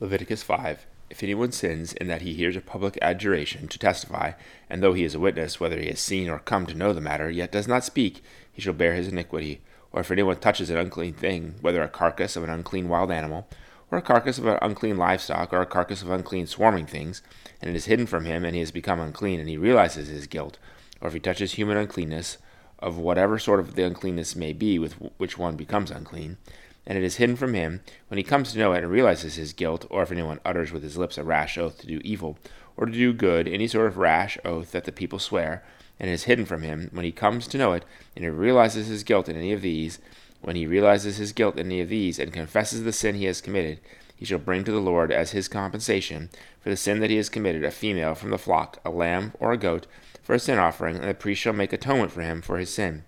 Leviticus 5 If anyone sins in that he hears a public adjuration to testify, and though he is a witness, whether he has seen or come to know the matter, yet does not speak, he shall bear his iniquity. Or if anyone touches an unclean thing, whether a carcass of an unclean wild animal, or a carcass of an unclean livestock, or a carcass of unclean swarming things, and it is hidden from him, and he has become unclean, and he realizes his guilt, or if he touches human uncleanness, of whatever sort of the uncleanness may be with which one becomes unclean, and it is hidden from him, when he comes to know it and realizes his guilt, or if anyone utters with his lips a rash oath to do evil, or to do good, any sort of rash oath that the people swear, and it is hidden from him, when he comes to know it, and he realizes his guilt in any of these, when he realizes his guilt in any of these, and confesses the sin he has committed, he shall bring to the Lord as his compensation for the sin that he has committed a female from the flock, a lamb or a goat, for a sin offering, and the priest shall make atonement for him for his sin.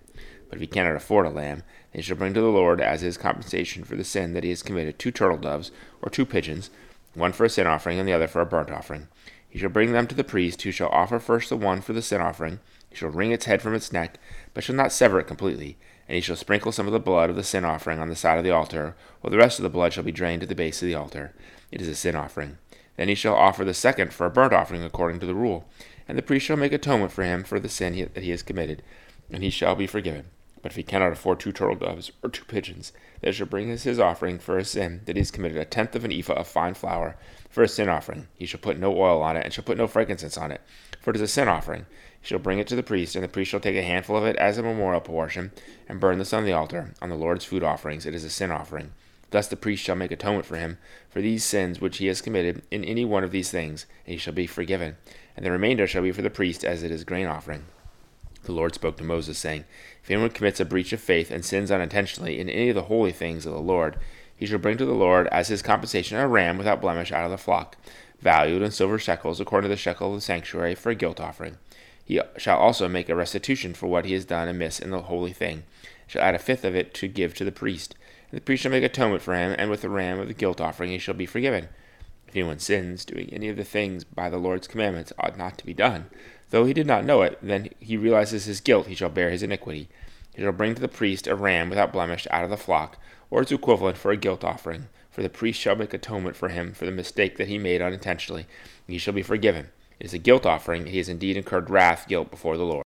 But if he cannot afford a lamb, he shall bring to the Lord as his compensation for the sin that he has committed two turtle doves or two pigeons, one for a sin offering and the other for a burnt offering. He shall bring them to the priest, who shall offer first the one for the sin offering. He shall wring its head from its neck, but shall not sever it completely. And he shall sprinkle some of the blood of the sin offering on the side of the altar, while the rest of the blood shall be drained at the base of the altar. It is a sin offering. Then he shall offer the second for a burnt offering according to the rule. And the priest shall make atonement for him for the sin that he has committed, and he shall be forgiven. But if he cannot afford two turtle doves or two pigeons, they shall bring as his offering for a sin that he has committed a tenth of an ephah of fine flour for a sin offering. He shall put no oil on it, and shall put no frankincense on it, for it is a sin offering. He shall bring it to the priest, and the priest shall take a handful of it as a memorial portion, and burn this on the altar, on the Lord's food offerings. It is a sin offering. Thus the priest shall make atonement for him for these sins which he has committed in any one of these things, and he shall be forgiven. And the remainder shall be for the priest as it is grain offering. The Lord spoke to Moses, saying, If anyone commits a breach of faith and sins unintentionally in any of the holy things of the Lord, he shall bring to the Lord as his compensation a ram without blemish out of the flock, valued in silver shekels according to the shekel of the sanctuary for a guilt offering. He shall also make a restitution for what he has done amiss in the holy thing, shall add a fifth of it to give to the priest. And the priest shall make atonement for him, and with the ram of the guilt offering he shall be forgiven. If anyone sins, doing any of the things by the Lord's commandments ought not to be done, Though he did not know it, then he realizes his guilt, he shall bear his iniquity. He shall bring to the priest a ram without blemish out of the flock, or its equivalent for a guilt offering. For the priest shall make atonement for him for the mistake that he made unintentionally, and he shall be forgiven. It is a guilt offering, he has indeed incurred wrath, guilt before the Lord.